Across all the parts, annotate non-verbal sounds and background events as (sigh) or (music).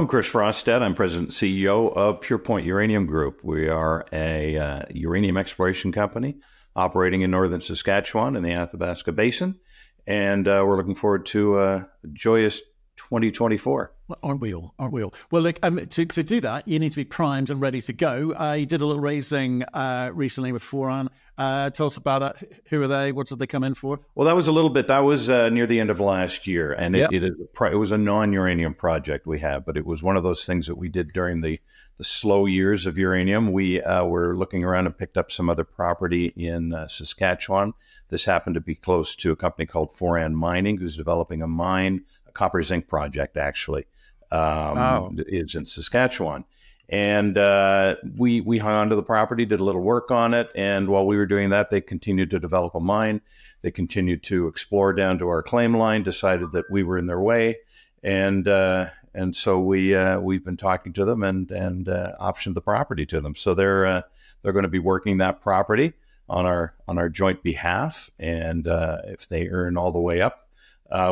I'm Chris Frostad. I'm President and CEO of PurePoint Uranium Group. We are a uh, uranium exploration company operating in northern Saskatchewan in the Athabasca Basin. And uh, we're looking forward to a joyous 2024. Well, aren't we all? Aren't we all? Well, look, um, to, to do that, you need to be primed and ready to go. Uh, you did a little raising uh, recently with Foran. Uh, tell us about it. Who are they? What did they come in for? Well, that was a little bit. That was uh, near the end of last year, and it, yep. it, it, was a non-uranium project we have, but it was one of those things that we did during the the slow years of uranium. We uh, were looking around and picked up some other property in uh, Saskatchewan. This happened to be close to a company called Foran Mining, who's developing a mine, a copper zinc project, actually. Um, oh. Is in Saskatchewan. And uh, we we hung onto the property, did a little work on it, and while we were doing that, they continued to develop a mine. They continued to explore down to our claim line. Decided that we were in their way, and uh, and so we uh, we've been talking to them and and uh, optioned the property to them. So they're uh, they're going to be working that property on our on our joint behalf, and uh, if they earn all the way up,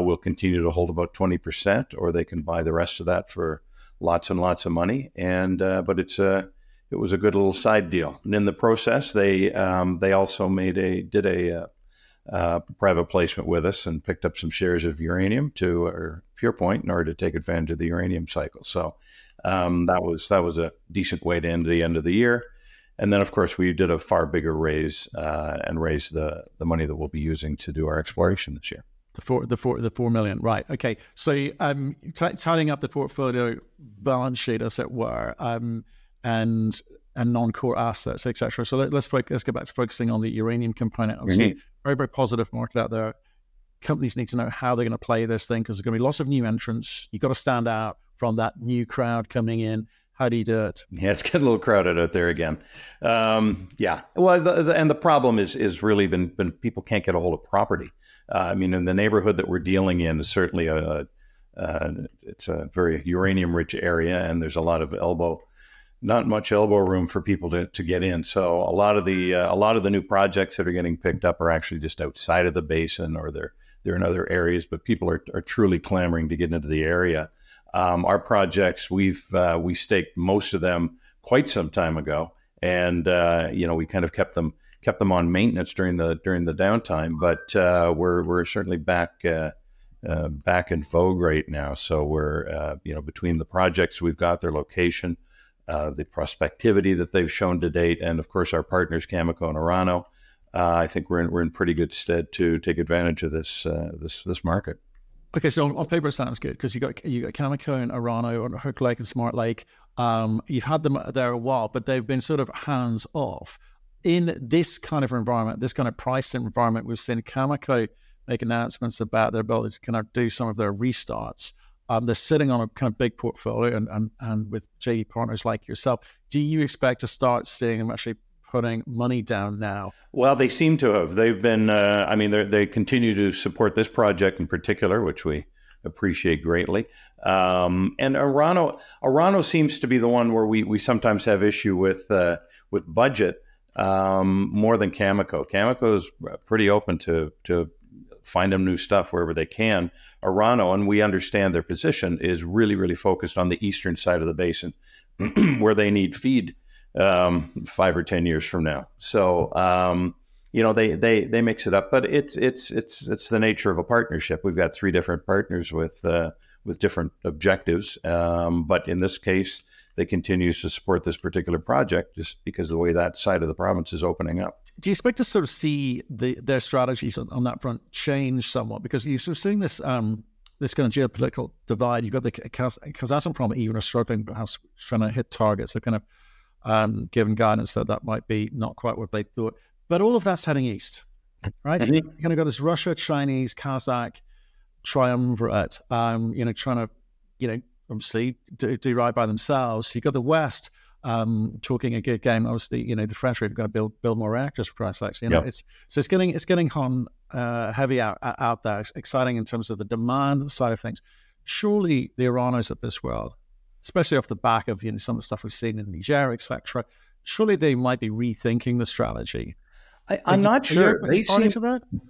we'll continue to hold about twenty percent, or they can buy the rest of that for lots and lots of money. And uh, but it's a it was a good little side deal. And in the process, they um, they also made a did a uh, uh, private placement with us and picked up some shares of uranium to or PurePoint in order to take advantage of the uranium cycle. So um, that was that was a decent way to end the end of the year. And then, of course, we did a far bigger raise uh, and raised the the money that we'll be using to do our exploration this year. The four, the four, the four million, right? Okay, so um, t- tidying up the portfolio balance sheet, as it were, um, and and non-core assets, etc. So let, us focus, let's get back to focusing on the uranium component. Obviously, mm-hmm. very very positive market out there. Companies need to know how they're going to play this thing because there's going to be lots of new entrants. You've got to stand out from that new crowd coming in. How do you do it? Yeah, it's getting a little crowded out there again. Um, yeah, well, the, the, and the problem is is really been been people can't get a hold of property. Uh, I mean, in the neighborhood that we're dealing in is certainly a, uh, it's a very uranium rich area, and there's a lot of elbow, not much elbow room for people to, to get in. So a lot of the uh, a lot of the new projects that are getting picked up are actually just outside of the basin, or they're they're in other areas. But people are, are truly clamoring to get into the area. Um, our projects, we've uh, we staked most of them quite some time ago, and uh, you know we kind of kept them kept them on maintenance during the during the downtime. But uh, we're we're certainly back uh, uh, back in vogue right now. So we're uh, you know between the projects we've got, their location, the prospectivity that they've shown to date, and of course our partners Cameco and Orano. I think we're in, we're in pretty good stead to take advantage of this this this market. Okay, so on, on paper it sounds good because you got you got Cameco and Orano and Hook Lake and Smart Lake. Um, you've had them there a while, but they've been sort of hands off in this kind of environment, this kind of pricing environment, we've seen Cameco make announcements about their ability to kind of do some of their restarts. Um, they're sitting on a kind of big portfolio and, and, and with JV partners like yourself. Do you expect to start seeing them actually putting money down now? Well, they seem to have. They've been, uh, I mean, they continue to support this project in particular, which we appreciate greatly. Um, and Orano, Orano seems to be the one where we, we sometimes have issue with, uh, with budget um, more than Cameco. Cameco is pretty open to to find them new stuff wherever they can. Orano, and we understand their position, is really really focused on the eastern side of the basin, (clears throat) where they need feed um, five or ten years from now. So. Um, you know they, they they mix it up, but it's it's it's it's the nature of a partnership. We've got three different partners with uh, with different objectives, um, but in this case, they continue to support this particular project just because of the way that side of the province is opening up. Do you expect to sort of see the, their strategies on, on that front change somewhat? Because you're sort of seeing this um, this kind of geopolitical divide. You've got the Kazatomprom even are struggling, perhaps trying to hit targets. They're kind of um, given guidance that that might be not quite what they thought. But all of that's heading east, right? Mm-hmm. You're going to go this Russia, Chinese, Kazakh triumvirate, um, you know, trying to, you know, obviously do, do right by themselves. You've got the West um, talking a good game. Obviously, you know the French are going to build build more reactors for Christ's sake. You know, yep. it's so it's getting it's getting on uh, heavy out out there. It's exciting in terms of the demand side of things. Surely the Oranos of this world, especially off the back of you know some of the stuff we've seen in Niger, etc. Surely they might be rethinking the strategy I, am not sure. They seem,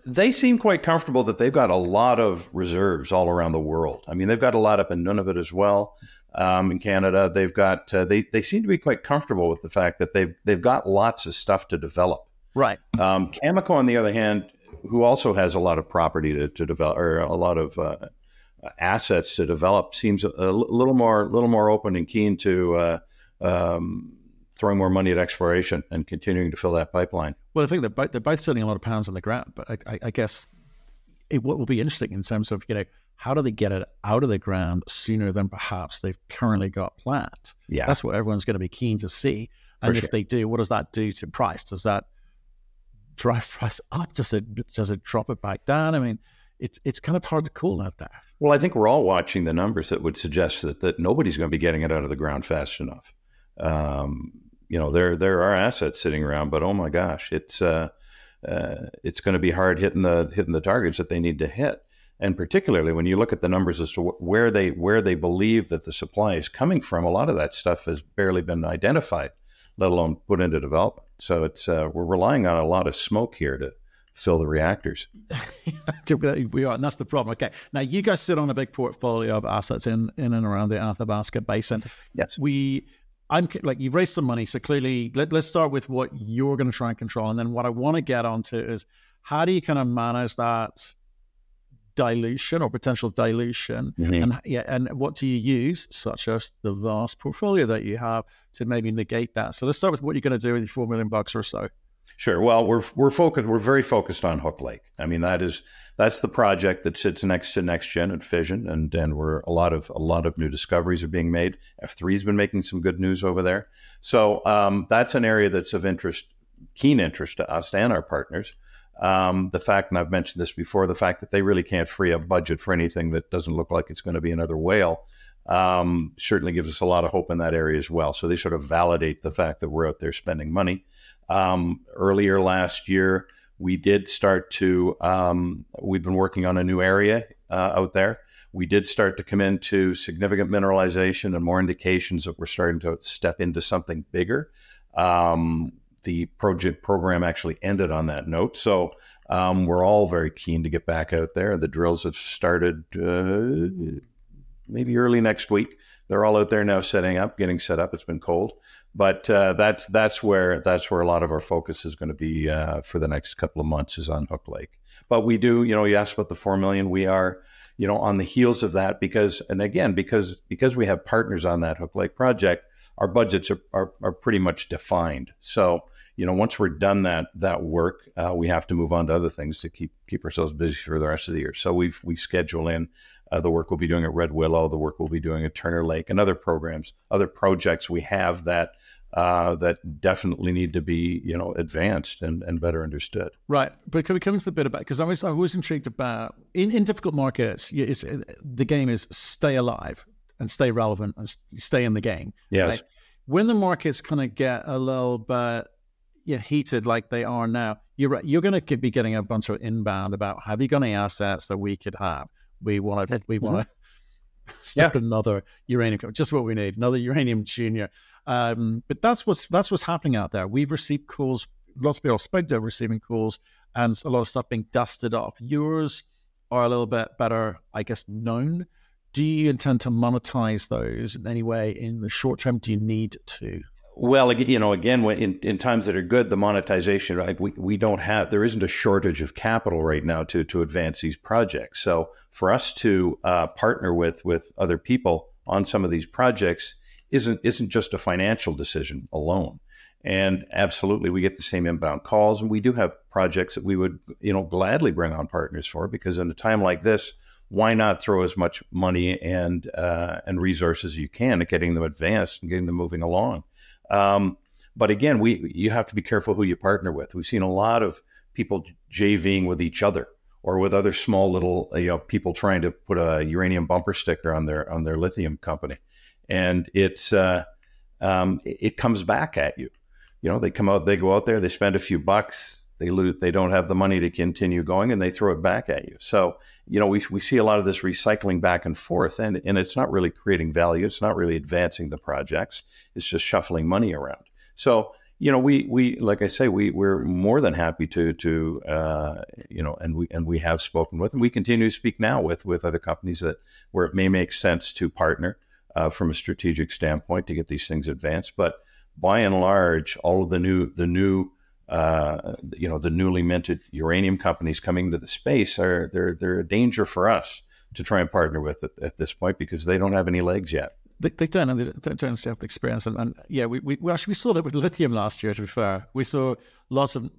they seem quite comfortable that they've got a lot of reserves all around the world. I mean, they've got a lot up in Nunavut as well. um, in Canada. They've got uh, they they seem to be quite comfortable with the fact that they've they've got lots of stuff to develop. Right. Um, Cameco, on the other hand, who also has a lot of property to, to develop or a lot of uh, assets to develop, seems a, a little more little more open and keen to. Uh, um, throwing more money at exploration and continuing to fill that pipeline. Well, I think they're both, they're both sitting a lot of pounds on the ground, but I, I, I guess it, what will be interesting in terms of you know how do they get it out of the ground sooner than perhaps they've currently got planned? Yeah, that's what everyone's going to be keen to see. And if they do, what does that do to price? Does that drive (laughs) price up? Does it does it drop it back down? I mean, it's it's kind of hard to call out there. Well, I think we're all watching the numbers that would suggest that that nobody's going to be getting it out of the ground fast enough. Um, you know, there there are assets sitting around, but oh my gosh, it's uh, uh, it's going to be hard hitting the hitting the targets that they need to hit. And particularly when you look at the numbers as to where they where they believe that the supply is coming from, a lot of that stuff has barely been identified, let alone put into development. So it's uh, we're relying on a lot of smoke here to fill the reactors. (laughs) we are, and that's the problem. Okay, now you guys sit on a big portfolio of assets in in and around the Athabasca Basin. Yes, we I'm like you've raised some money, so clearly let, us start with what you're going to try and control, and then what I want to get onto is how do you kind of manage that dilution or potential dilution, mm-hmm. and yeah, and what do you use, such as the vast portfolio that you have, to maybe negate that. So let's start with what you're going to do with your four million bucks or so. Sure. Well, we're we're focused. We're very focused on Hook Lake. I mean, that is that's the project that sits next to NexGen and Fission, and and we're a lot of a lot of new discoveries are being made. F three's been making some good news over there. So um, that's an area that's of interest, keen interest to us and our partners. Um, the fact, and I've mentioned this before, the fact that they really can't free up budget for anything that doesn't look like it's going to be another whale. Um, certainly gives us a lot of hope in that area as well. So they sort of validate the fact that we're out there spending money. Um, earlier last year, we did start to, um, we've been working on a new area uh, out there. We did start to come into significant mineralization and more indications that we're starting to step into something bigger. Um, the project program actually ended on that note. So um, we're all very keen to get back out there. The drills have started uh, maybe early next week. They're all out there now setting up, getting set up. It's been cold but uh, that's that's where that's where a lot of our focus is going to be uh, for the next couple of months is on Hook Lake. But we do, you know, you asked about the four million. We are, you know, on the heels of that because, and again, because because we have partners on that Hook Lake project, our budgets are are, are pretty much defined. So you know, once we're done that that work, uh, we have to move on to other things to keep keep ourselves busy for the rest of the year. So we've we schedule in uh, the work we'll be doing at Red Willow, the work we'll be doing at Turner Lake, and other programs, other projects we have that uh, that definitely need to be you know advanced and, and better understood. Right, but can we come into the bit about because I was I was intrigued about in, in difficult markets, the game is stay alive and stay relevant and stay in the game. Yes. Right? When the markets kind of get a little bit yeah, heated like they are now, you're right, you're going to be getting a bunch of inbound about have you got any assets that we could have? We want to we want to start yeah. another uranium, just what we need, another uranium junior. Um, but that's what's that's what's happening out there. We've received calls, lots of people to receiving calls, and a lot of stuff being dusted off. Yours are a little bit better, I guess, known. Do you intend to monetize those in any way in the short term? Do you need to? Well, you know, again, in, in times that are good, the monetization, right? We, we don't have, there isn't a shortage of capital right now to, to advance these projects. So for us to uh, partner with, with other people on some of these projects isn't, isn't just a financial decision alone. And absolutely, we get the same inbound calls, and we do have projects that we would, you know, gladly bring on partners for because in a time like this, why not throw as much money and uh, and resources you can at getting them advanced and getting them moving along? Um, but again, we you have to be careful who you partner with. We've seen a lot of people JVing with each other or with other small little you know people trying to put a uranium bumper sticker on their on their lithium company, and it's uh, um, it comes back at you. You know, they come out, they go out there, they spend a few bucks, they lose, they don't have the money to continue going, and they throw it back at you. So, you know, we, we see a lot of this recycling back and forth, and and it's not really creating value. It's not really advancing the projects. It's just shuffling money around. So, you know, we we like I say, we we're more than happy to to uh, you know, and we and we have spoken with, and we continue to speak now with with other companies that where it may make sense to partner uh, from a strategic standpoint to get these things advanced. But by and large, all of the new the new uh, you know the newly minted uranium companies coming to the space are they're they're a danger for us to try and partner with at, at this point because they don't have any legs yet. They, they don't, and they don't, don't have the experience. And, and yeah, we, we well, actually we saw that with lithium last year. To be fair, we saw lots of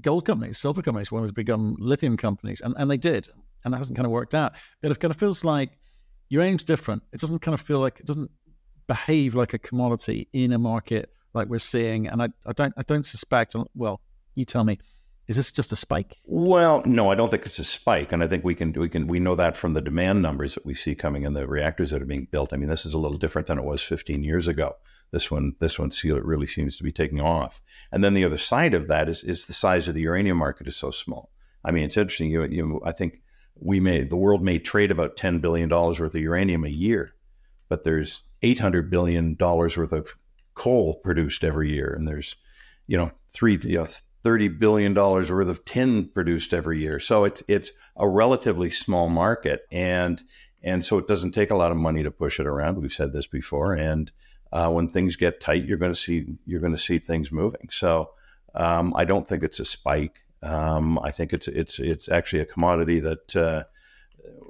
gold companies, silver companies wanted to become lithium companies, and, and they did, and that hasn't kind of worked out. But it kind of feels like uranium's different. It doesn't kind of feel like it doesn't behave like a commodity in a market like we're seeing. And I, I don't I don't suspect. Well, you tell me. Is this just a spike? Well, no, I don't think it's a spike, and I think we can we can we know that from the demand numbers that we see coming in the reactors that are being built. I mean, this is a little different than it was 15 years ago. This one, this one, really seems to be taking off. And then the other side of that is is the size of the uranium market is so small. I mean, it's interesting. You, you I think we may the world may trade about 10 billion dollars worth of uranium a year, but there's 800 billion dollars worth of coal produced every year, and there's you know three you know thirty billion dollars worth of tin produced every year. So it's it's a relatively small market, and and so it doesn't take a lot of money to push it around. We've said this before, and uh, when things get tight, you're going to see you're going to see things moving. So um, I don't think it's a spike. Um, I think it's it's it's actually a commodity that. Uh,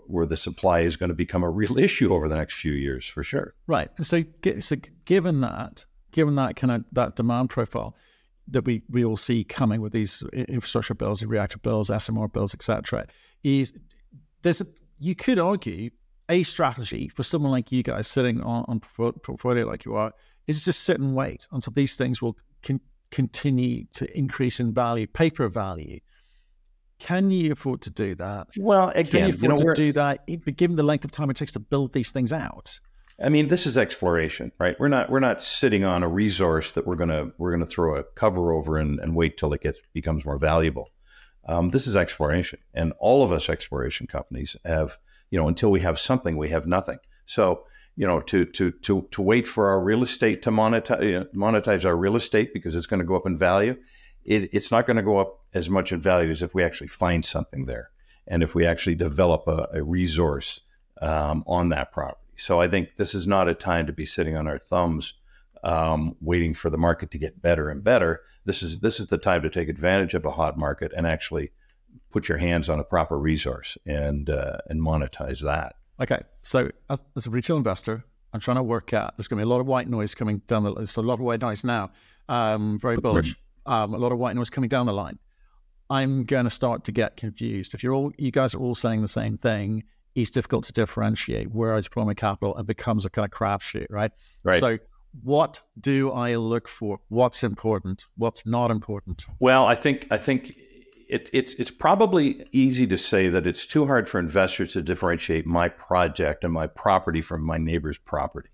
where the supply is going to become a real (laughs) issue over the next few years, for sure. Right. So, so given that, given that kind of that demand profile, that we, we all see coming with these infrastructure bills, reactor bills, SMR bills, etc. Is there's a, you could argue a strategy for someone like you guys sitting on, on portfolio like you are is just sit and wait until these things will con- continue to increase in value, paper value. Can you afford to do that? Well, again, can you afford you know, to do that, given the length of time it takes to build these things out? I mean, this is exploration, right? We're not we're not sitting on a resource that we're gonna we're gonna throw a cover over and, and wait till it gets becomes more valuable. Um, this is exploration, and all of us exploration companies have you know until we have something, we have nothing. So you know to to to to wait for our real estate to monetize monetize our real estate because it's going to go up in value. It, it's not going to go up as much in value as if we actually find something there, and if we actually develop a, a resource um, on that property. So I think this is not a time to be sitting on our thumbs um, waiting for the market to get better and better. This is this is the time to take advantage of a hot market and actually put your hands on a proper resource and uh, and monetize that. Okay, so as a retail investor, I'm trying to work out. There's going to be a lot of white noise coming down. The, there's a lot of white noise now. Um, very bullish. Um, a lot of white noise coming down the line. I'm going to start to get confused. If you're all, you guys are all saying the same thing, it's difficult to differentiate where I deploy my capital and becomes a kind of crapshoot, right? Right. So what do I look for? What's important? What's not important? Well, I think I think it, it's it's probably easy to say that it's too hard for investors to differentiate my project and my property from my neighbor's property.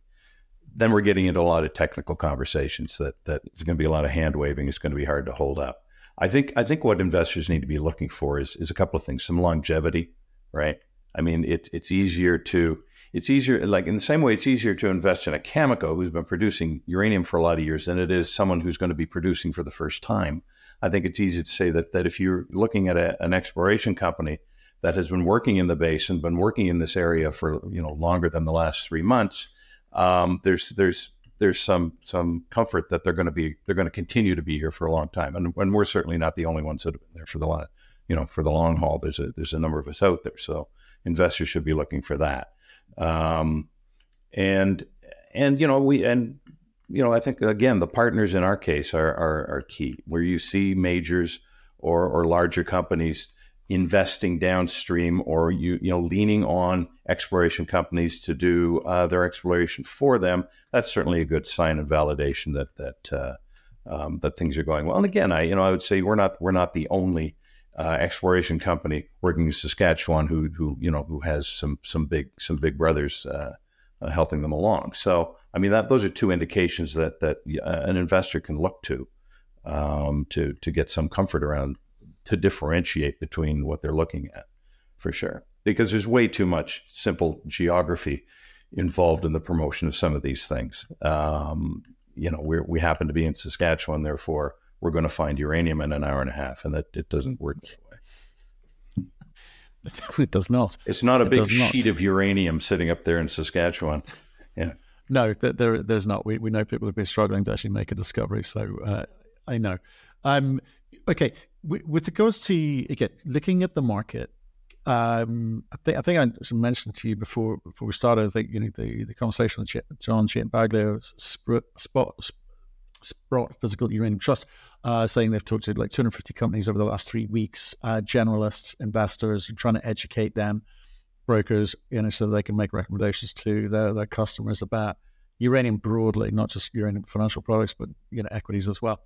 Then we're getting into a lot of technical conversations that that is going to be a lot of hand waving. It's going to be hard to hold up. I think I think what investors need to be looking for is is a couple of things: some longevity, right? I mean, it's it's easier to it's easier like in the same way it's easier to invest in a Cameco who's been producing uranium for a lot of years than it is someone who's going to be producing for the first time. I think it's easy to say that that if you're looking at a, an exploration company that has been working in the basin, been working in this area for you know longer than the last three months, um, there's there's there's some some comfort that they're going to be they're going to continue to be here for a long time, and, and we're certainly not the only ones that have been there for the long you know for the long haul. There's a there's a number of us out there, so investors should be looking for that. Um, and and you know we and you know I think again the partners in our case are are, are key. Where you see majors or or larger companies investing downstream or you you know leaning on exploration companies to do uh, their exploration for them that's certainly a good sign of validation that that uh, um, that things are going well and again I you know I would say we're not we're not the only uh, exploration company working in Saskatchewan who who you know who has some some big some big brothers uh, uh, helping them along. So I mean that those are two indications that that uh, an investor can look to um, to to get some comfort around to differentiate between what they're looking at for sure because there's way too much simple geography involved in the promotion of some of these things. Um, you know, we we happen to be in Saskatchewan, therefore we're going to find uranium in an hour and a half, and that it doesn't work that way. (laughs) It does not. It's not a it big sheet of uranium sitting up there in Saskatchewan. Yeah. No, there, there's not. We, we know people have been struggling to actually make a discovery. So uh, I know. Um, okay, with regards to again looking at the market, um, I think I think I mentioned to you before before we started. I think you know the, the conversation with John Ciampaglia, Sprott, Sprott Physical Uranium Trust, uh, saying they've talked to like 250 companies over the last three weeks, uh, generalists, investors, trying to educate them brokers, you know, so they can make recommendations to their, their customers about uranium broadly, not just uranium financial products, but you know, equities as well.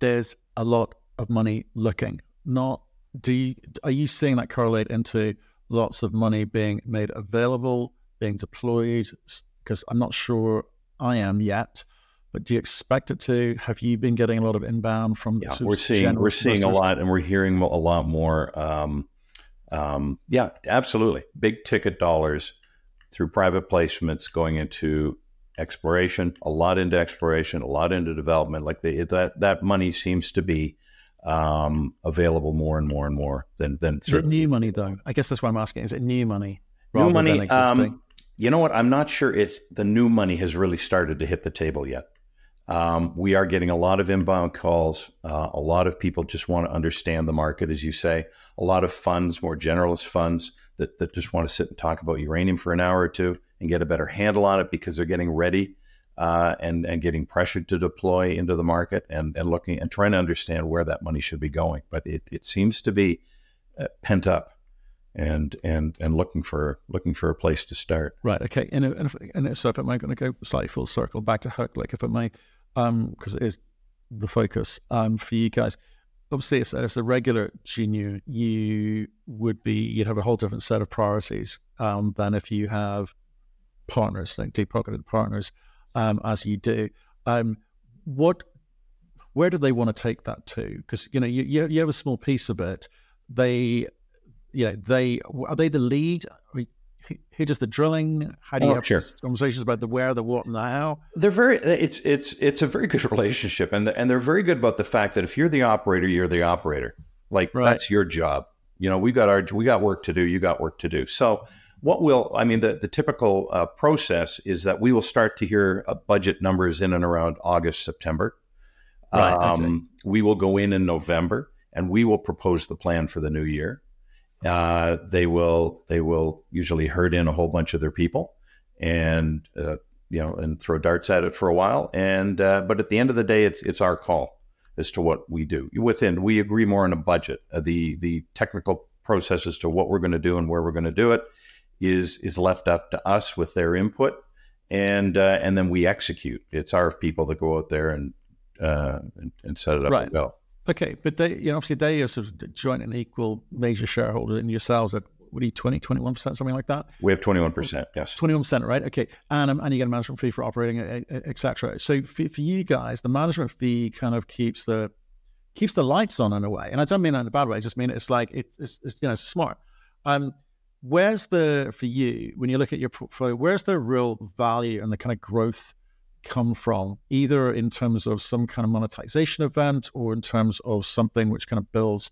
There's a lot of money looking. Not do you, are you seeing that correlate into lots of money being made available, being deployed? Because I'm not sure I am yet but do you expect it to? Have you been getting a lot of inbound from? Yeah, we're seeing we're seeing a lot, and we're hearing a lot more. Um, um, yeah, absolutely. Big ticket dollars through private placements going into exploration, a lot into exploration, a lot into development. Like the, that, that money seems to be um, available more and more and more than than. Is it new money though? I guess that's what I'm asking. Is it new money? New money. Um, you know what? I'm not sure if the new money has really started to hit the table yet. Um, we are getting a lot of inbound calls. Uh, a lot of people just want to understand the market, as you say. A lot of funds, more generalist funds, that, that just want to sit and talk about uranium for an hour or two and get a better handle on it because they're getting ready uh, and and getting pressured to deploy into the market and, and looking and trying to understand where that money should be going. But it, it seems to be uh, pent up and and and looking for looking for a place to start. Right. Okay. And, and, if, and so if am I going to go slightly full circle back to Hook, like if it may, because it is the focus um, for you guys. Obviously, as, as a regular junior, you would be you'd have a whole different set of priorities um, than if you have partners, like deep pocketed partners, um, as you do. Um, what, where do they want to take that to? Because you know you you have a small piece of it. They, you know, they are they the lead? Who does the drilling? How do you oh, have sure. conversations about the where, the what, and the how? They're very. It's it's it's a very good relationship, and the, and they're very good about the fact that if you're the operator, you're the operator. Like right. that's your job. You know, we got our we got work to do. You got work to do. So what will I mean? The the typical uh, process is that we will start to hear uh, budget numbers in and around August, September. Right. Um. We will go in in November, and we will propose the plan for the new year uh, they will they will usually herd in a whole bunch of their people and uh, you know and throw darts at it for a while. And uh, but at the end of the day it's it's our call as to what we do. Within we agree more on a budget. Uh, the the technical process as to what we're going to do and where we're going to do it is is left up to us with their input. And uh, and then we execute. It's our people that go out there and uh, and, and, set it up right. and go Okay, but they, you know, obviously they are sort of joint and equal major shareholder in yourselves at what are you 20 21 percent something like that? We have 21 percent yes. 21 percent right? Okay and um, and you get a management fee for operating etc so for, for you guys the management fee kind of keeps the keeps the lights on in a way and i don't mean that in a bad way i just mean it's like it, it's, it's you know it's smart. Um where's the for you when you look at your portfolio where's the real value and the kind of growth come from, either in terms of some kind of monetization event or in terms of something which kind of builds,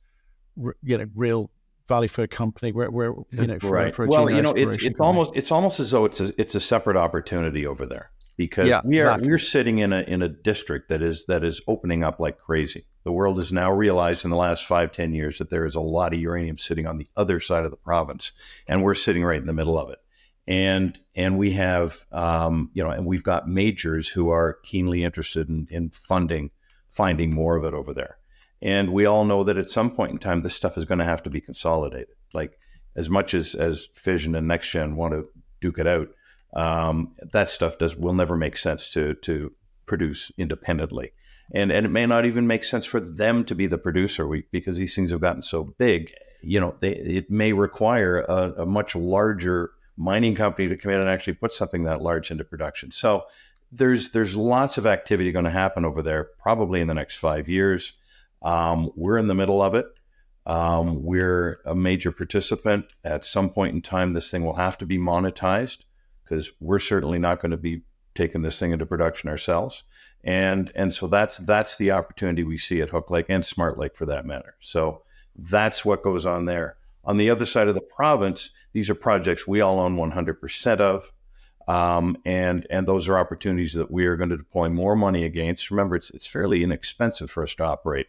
you know, real value for a company where, where you know, for, right. for well, you know, it's, it's almost it's almost as though it's a it's a separate opportunity over there because yeah, we are exactly. we're sitting in a in a district that is that is opening up like crazy. The world has now realized in the last five ten years that there is a lot of uranium sitting on the other side of the province, and we're sitting right in the middle of it and and we have um, you know and we've got majors who are keenly interested in, in funding finding more of it over there. And we all know that at some point in time this stuff is going to have to be consolidated. Like as much as as fission and NexGen want to duke it out um, that stuff does will never make sense to to produce independently. And and it may not even make sense for them to be the producer. We, because these things have gotten so big you know they, it may require a, a much larger mining company to come in and actually put something that large into production. So there's there's lots of activity going to happen over there, probably in the next five years. Um, we're in the middle of it. Um, we're a major participant. At some point in time, this thing will have to be monetized because we're certainly not going to be taking this thing into production ourselves. And and so that's that's the opportunity we see at Hook Lake and Smart Lake for that matter. So that's what goes on there. On the other side of the province, these are projects we all own 100% of. Um, and and those are opportunities that we are going to deploy more money against. Remember, it's it's fairly inexpensive for us to operate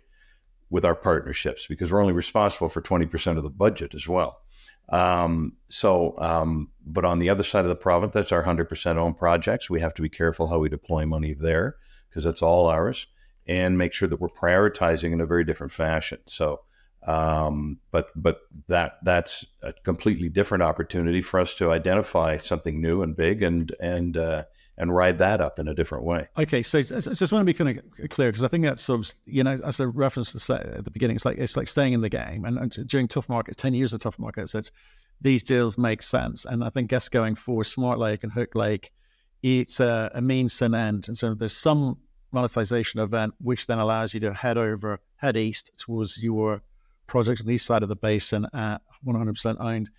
with our partnerships because we're only responsible for 20% of the budget as well. Um, so, um, but on the other side of the province, that's our 100% owned projects. We have to be careful how we deploy money there because that's all ours and make sure that we're prioritizing in a very different fashion. So, um, but but that that's a completely different opportunity for us to identify something new and big and and uh, and ride that up in a different way. Okay, so I just want to be kind of clear because I think that's sort of you know as a reference to say at the beginning, it's like it's like staying in the game, and, during tough markets, ten years of tough markets, it's these deals make sense, and I think guess going for Smart Lake and Hook Lake, it's a, a means to an end, and so there's some monetization event which then allows you to head over, head east towards your project on the east side of the basin at 100% owned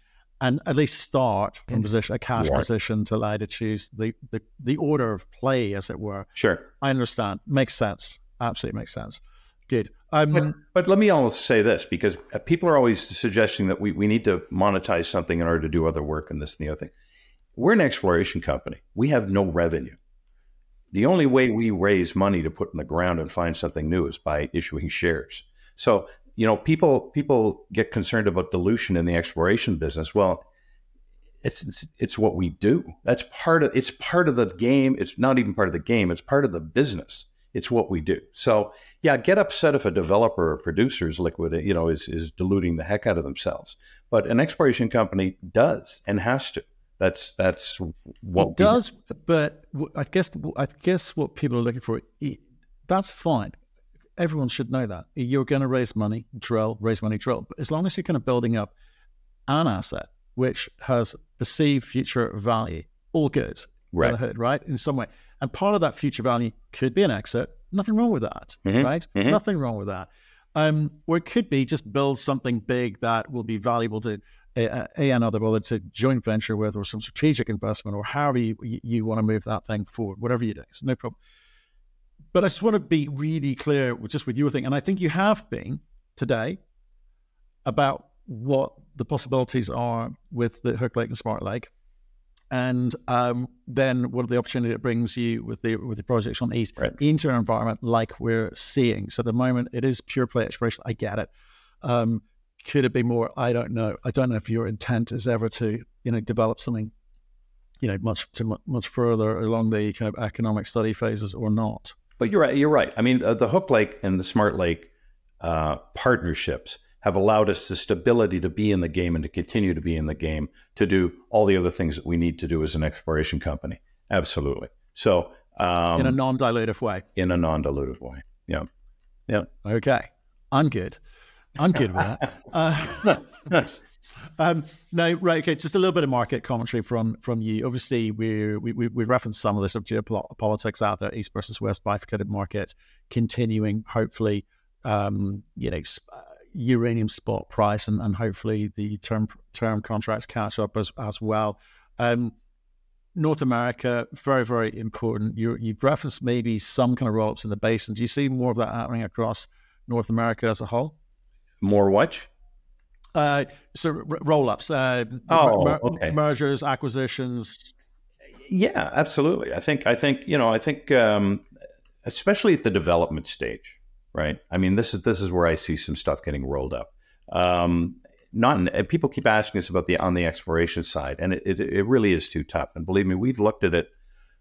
and at least start from position a cash right. position to allow you to choose the, the the order of play, as it were. Sure, I understand. Makes sense. Absolutely makes sense. Good. Um, but, but, let me almost say this because uh, people are always suggesting that we, we need to monetize something in order to do other work and this and the other thing. We're an exploration company. We have no revenue. The only way we raise money to put in the ground and find something new is by issuing shares. So you know, people people get concerned about dilution in the exploration business. Well, it's, it's it's what we do. That's part of it's part of the game. It's not even part of the game. It's part of the business. It's what we do. So yeah, get upset if a developer or producer is liquid, you know, is is diluting the heck out of themselves. But an exploration company does and has to. That's that's what it does. Do. But I guess I guess what people are looking for, that's fine everyone should know that. You're going to raise money, drill, raise money, drill. But as long as you're kind of building up an asset which has perceived future value, all good. Right. Hood, right? In some way. And part of that future value could be an exit. Nothing wrong with that, mm-hmm. right? Mm-hmm. Nothing wrong with that. Um, or it could be just build something big that will be valuable to a, a another, whether it's a joint venture with or some strategic investment or however you, you, you want to move that thing forward, whatever you do. So no problem. But I just want to be really clear with just with your thing, and I think you have been today about what the possibilities are with the Hook Lake and Smart Lake, and um, then what are the opportunity it brings you with the with the projects on the east right. into an environment like we're seeing. So at the moment, it is pure play exploration. I get it. Um, could it be more? I don't know. I don't know if your intent is ever to you know develop something you know much to much further along the kind of economic study phases or not. But you're right. You're right. I mean, uh, the Hook Lake and the Smart Lake uh, partnerships have allowed us the stability to be in the game and to continue to be in the game to do all the other things that we need to do as an exploration company. Absolutely. So, um, in a non-dilutive way. In a non-dilutive way. Yeah. Yeah. Okay. I'm good. I'm good with that. (laughs) Uh, Um, no, right. Okay, just a little bit of market commentary from from you. Obviously, we we we referenced some of this of geopolitics out there, east versus west bifurcated market, continuing. Hopefully, um, you know, uh, uranium spot price, and, and hopefully the term term contracts catch up as as well. Um, North America, very, very important. You, have referenced maybe some kind of roll ups in the basin. Do you see more of that happening across North America as a whole? More what? Uh, so r- roll ups, uh, oh, mer- okay. mergers, acquisitions. Yeah, absolutely. I think I think you know I think um, especially at the development stage, right? I mean, this is this is where I see some stuff getting rolled up. Um, not in, people keep asking us about the on the exploration side, and it, it, it really is too tough. And believe me, we've looked at it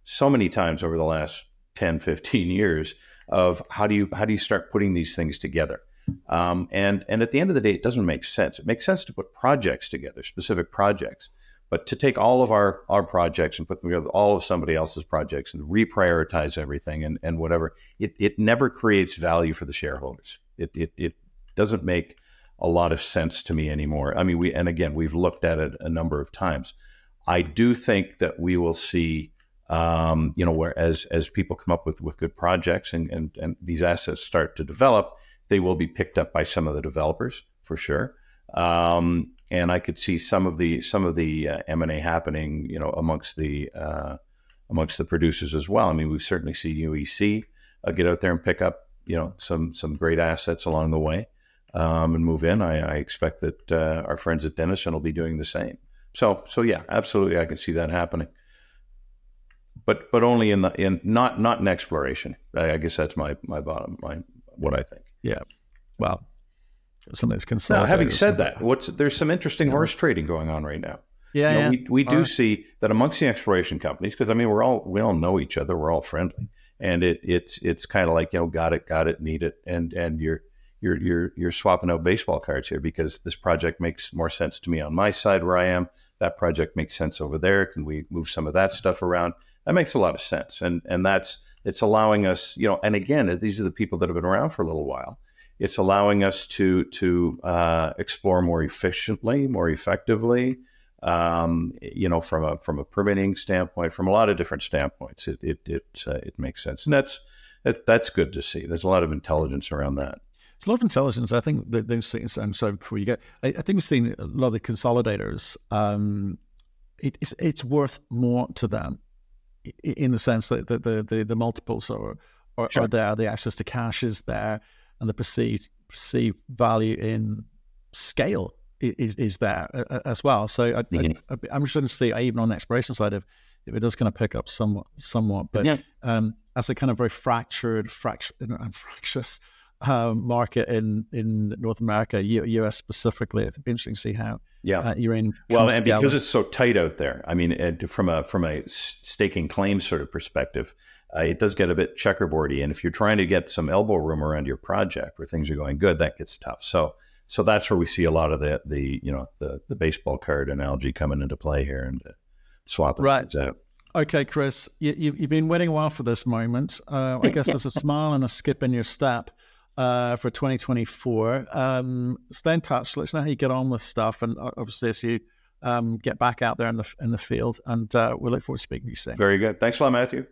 so many times over the last 10, 15 years of how do you how do you start putting these things together um, and and at the end of the day, it doesn't make sense. It makes sense to put projects together, specific projects, but to take all of our our projects and put them together all of somebody else's projects and reprioritize everything and and whatever, it it never creates value for the shareholders. It it it doesn't make a lot of sense to me anymore. I mean, we and again, we've looked at it a number of times. I do think that we will see. Um, you know, where as as people come up with with good projects and, and and these assets start to develop, they will be picked up by some of the developers for sure. Um, and I could see some of the some of the uh, M and A happening, you know, amongst the uh, amongst the producers as well. I mean, we've certainly seen UEC uh, get out there and pick up, you know, some some great assets along the way um, and move in. I, I expect that uh, our friends at Denison will be doing the same. So, so yeah, absolutely, I can see that happening. but but only in the in not not in exploration. I, I guess that's my my bottom line. What I think. Yeah. Well, some of these Now, having said that, what's there's some interesting horse trading going on right now. yeah, You know, yeah. we, we do right. see that amongst the exploration companies, because I mean we're all we all know each other, we're all friendly, and it it's it's kind of like you know got it, got it, need it, and and you're you're you're you're swapping out baseball cards here because this project makes more sense to me on my side where I am. That project makes sense over there. Can we move some of that stuff around? That makes a lot of sense, and and that's it's allowing us, you know. And again, these are the people that have been around for a little while. It's allowing us to to uh, explore more efficiently, more effectively um, you know, from a from a permitting standpoint, from a lot of different standpoints, it it it, uh, it makes sense, and that's that, that's good to see. There's a lot of intelligence around that. It's a lot of intelligence. I think that those things. And so before you go, I, I think we've seen a lot of the consolidators. Um, it, it's it's worth more to them, in the sense that the the, the, multiples are are, Sure. are there, the access to cash is there, and the perceived perceived value in scale is is there as well. So I. I, I'm just going to see even on the exploration side if if it does kind of pick up somewhat somewhat, but Yeah. um, as a kind of very fractured, fractu- and fractious um, market in in North America, U- US specifically. It'd be interesting to see how Yeah. uh, uranium. well, and because it's so tight out there, I mean, from a from a staking claim sort of perspective, uh, it does get a bit checkerboardy. And if you're trying to get some elbow room around your project where things are going good, that gets tough. So so that's where we see a lot of the the you know the the baseball card analogy coming into play here and uh, swapping Right. things out. Okay, Chris, you, you, you've been waiting a while for this moment. Uh, I guess (laughs) there's a smile and a skip in your step uh, for 2024. Um, stay in touch. Let us know how you get on with stuff, and uh, obviously as you um, get back out there in the in the field. And uh, we look forward to speaking to you soon. Very good. Thanks a lot, Matthew.